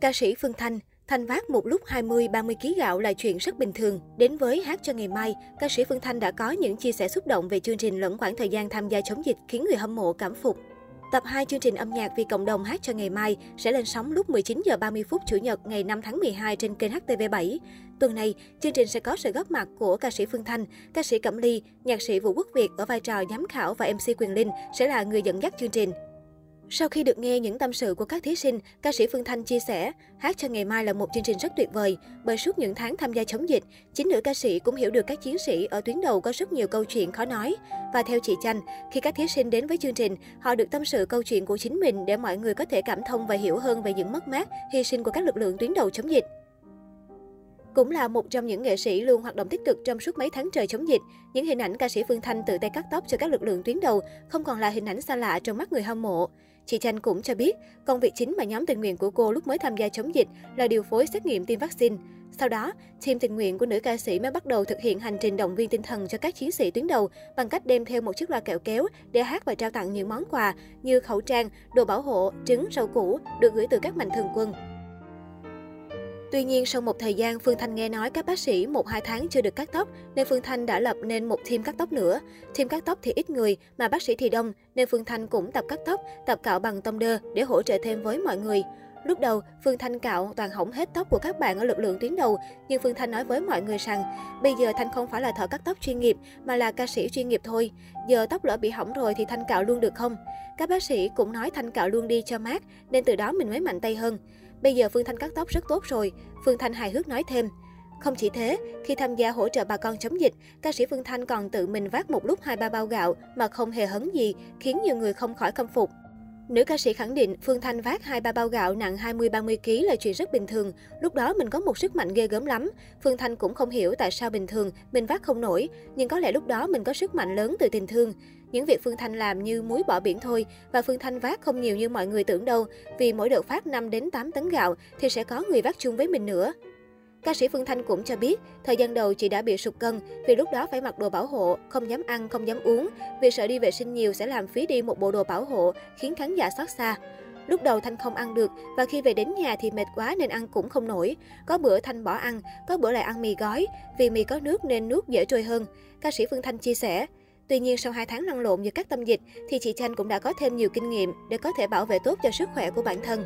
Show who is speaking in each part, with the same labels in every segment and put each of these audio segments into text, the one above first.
Speaker 1: Ca sĩ Phương Thanh Thanh vác một lúc 20-30 kg gạo là chuyện rất bình thường. Đến với Hát cho ngày mai, ca sĩ Phương Thanh đã có những chia sẻ xúc động về chương trình lẫn khoảng thời gian tham gia chống dịch khiến người hâm mộ cảm phục. Tập 2 chương trình âm nhạc vì cộng đồng hát cho ngày mai sẽ lên sóng lúc 19 giờ 30 phút Chủ nhật ngày 5 tháng 12 trên kênh HTV7. Tuần này, chương trình sẽ có sự góp mặt của ca sĩ Phương Thanh, ca sĩ Cẩm Ly, nhạc sĩ Vũ Quốc Việt ở vai trò giám khảo và MC Quyền Linh sẽ là người dẫn dắt chương trình. Sau khi được nghe những tâm sự của các thí sinh, ca sĩ Phương Thanh chia sẻ, hát cho ngày mai là một chương trình rất tuyệt vời, bởi suốt những tháng tham gia chống dịch, chính nữ ca sĩ cũng hiểu được các chiến sĩ ở tuyến đầu có rất nhiều câu chuyện khó nói. Và theo chị Chanh, khi các thí sinh đến với chương trình, họ được tâm sự câu chuyện của chính mình để mọi người có thể cảm thông và hiểu hơn về những mất mát, hy sinh của các lực lượng tuyến đầu chống dịch. Cũng là một trong những nghệ sĩ luôn hoạt động tích cực trong suốt mấy tháng trời chống dịch, những hình ảnh ca sĩ Phương Thanh tự tay cắt tóc cho các lực lượng tuyến đầu không còn là hình ảnh xa lạ trong mắt người hâm mộ. Chị Chanh cũng cho biết, công việc chính mà nhóm tình nguyện của cô lúc mới tham gia chống dịch là điều phối xét nghiệm tiêm vaccine. Sau đó, team tình nguyện của nữ ca sĩ mới bắt đầu thực hiện hành trình động viên tinh thần cho các chiến sĩ tuyến đầu bằng cách đem theo một chiếc loa kẹo kéo để hát và trao tặng những món quà như khẩu trang, đồ bảo hộ, trứng, rau củ được gửi từ các mạnh thường quân. Tuy nhiên, sau một thời gian, Phương Thanh nghe nói các bác sĩ 1-2 tháng chưa được cắt tóc, nên Phương Thanh đã lập nên một team cắt tóc nữa. Team cắt tóc thì ít người, mà bác sĩ thì đông, nên Phương Thanh cũng tập cắt tóc, tập cạo bằng tông đơ để hỗ trợ thêm với mọi người. Lúc đầu, Phương Thanh cạo toàn hỏng hết tóc của các bạn ở lực lượng tuyến đầu, nhưng Phương Thanh nói với mọi người rằng, bây giờ Thanh không phải là thợ cắt tóc chuyên nghiệp, mà là ca sĩ chuyên nghiệp thôi. Giờ tóc lỡ bị hỏng rồi thì Thanh cạo luôn được không? Các bác sĩ cũng nói Thanh cạo luôn đi cho mát, nên từ đó mình mới mạnh tay hơn. Bây giờ Phương Thanh cắt tóc rất tốt rồi, Phương Thanh hài hước nói thêm. Không chỉ thế, khi tham gia hỗ trợ bà con chống dịch, ca sĩ Phương Thanh còn tự mình vác một lúc hai ba bao gạo mà không hề hấn gì, khiến nhiều người không khỏi khâm phục. Nữ ca sĩ khẳng định Phương Thanh vác hai ba bao gạo nặng 20-30 kg là chuyện rất bình thường. Lúc đó mình có một sức mạnh ghê gớm lắm. Phương Thanh cũng không hiểu tại sao bình thường mình vác không nổi, nhưng có lẽ lúc đó mình có sức mạnh lớn từ tình thương. Những việc Phương Thanh làm như muối bỏ biển thôi và Phương Thanh vác không nhiều như mọi người tưởng đâu, vì mỗi đợt phát 5 đến 8 tấn gạo thì sẽ có người vác chung với mình nữa. Ca sĩ Phương Thanh cũng cho biết, thời gian đầu chị đã bị sụt cân vì lúc đó phải mặc đồ bảo hộ, không dám ăn, không dám uống, vì sợ đi vệ sinh nhiều sẽ làm phí đi một bộ đồ bảo hộ, khiến khán giả xót xa. Lúc đầu Thanh không ăn được và khi về đến nhà thì mệt quá nên ăn cũng không nổi. Có bữa Thanh bỏ ăn, có bữa lại ăn mì gói, vì mì có nước nên nước dễ trôi hơn. Ca sĩ Phương Thanh chia sẻ, Tuy nhiên, sau 2 tháng lăn lộn giữa các tâm dịch, thì chị Chanh cũng đã có thêm nhiều kinh nghiệm để có thể bảo vệ tốt cho sức khỏe của bản thân.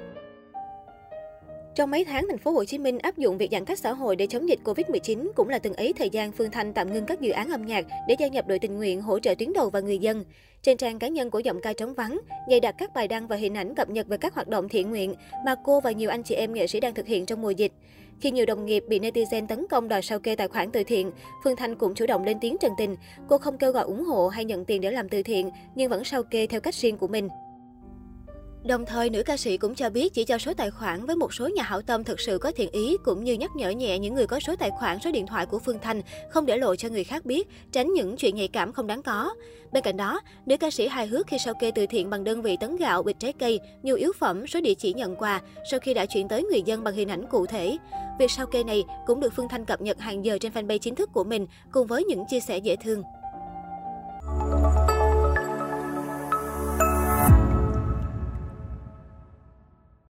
Speaker 1: Trong mấy tháng, thành phố Hồ Chí Minh áp dụng việc giãn cách xã hội để chống dịch Covid-19 cũng là từng ấy thời gian Phương Thanh tạm ngưng các dự án âm nhạc để gia nhập đội tình nguyện hỗ trợ tuyến đầu và người dân. Trên trang cá nhân của giọng ca trống vắng, dày đặt các bài đăng và hình ảnh cập nhật về các hoạt động thiện nguyện mà cô và nhiều anh chị em nghệ sĩ đang thực hiện trong mùa dịch. Khi nhiều đồng nghiệp bị netizen tấn công đòi sao kê tài khoản từ thiện, Phương Thanh cũng chủ động lên tiếng trần tình. Cô không kêu gọi ủng hộ hay nhận tiền để làm từ thiện, nhưng vẫn sao kê theo cách riêng của mình. Đồng thời, nữ ca sĩ cũng cho biết chỉ cho số tài khoản với một số nhà hảo tâm thực sự có thiện ý cũng như nhắc nhở nhẹ những người có số tài khoản, số điện thoại của Phương Thanh không để lộ cho người khác biết, tránh những chuyện nhạy cảm không đáng có. Bên cạnh đó, nữ ca sĩ hài hước khi sao kê từ thiện bằng đơn vị tấn gạo, bịch trái cây, nhu yếu phẩm, số địa chỉ nhận quà sau khi đã chuyển tới người dân bằng hình ảnh cụ thể. Việc sao kê này cũng được Phương Thanh cập nhật hàng giờ trên fanpage chính thức của mình cùng với những chia sẻ dễ thương.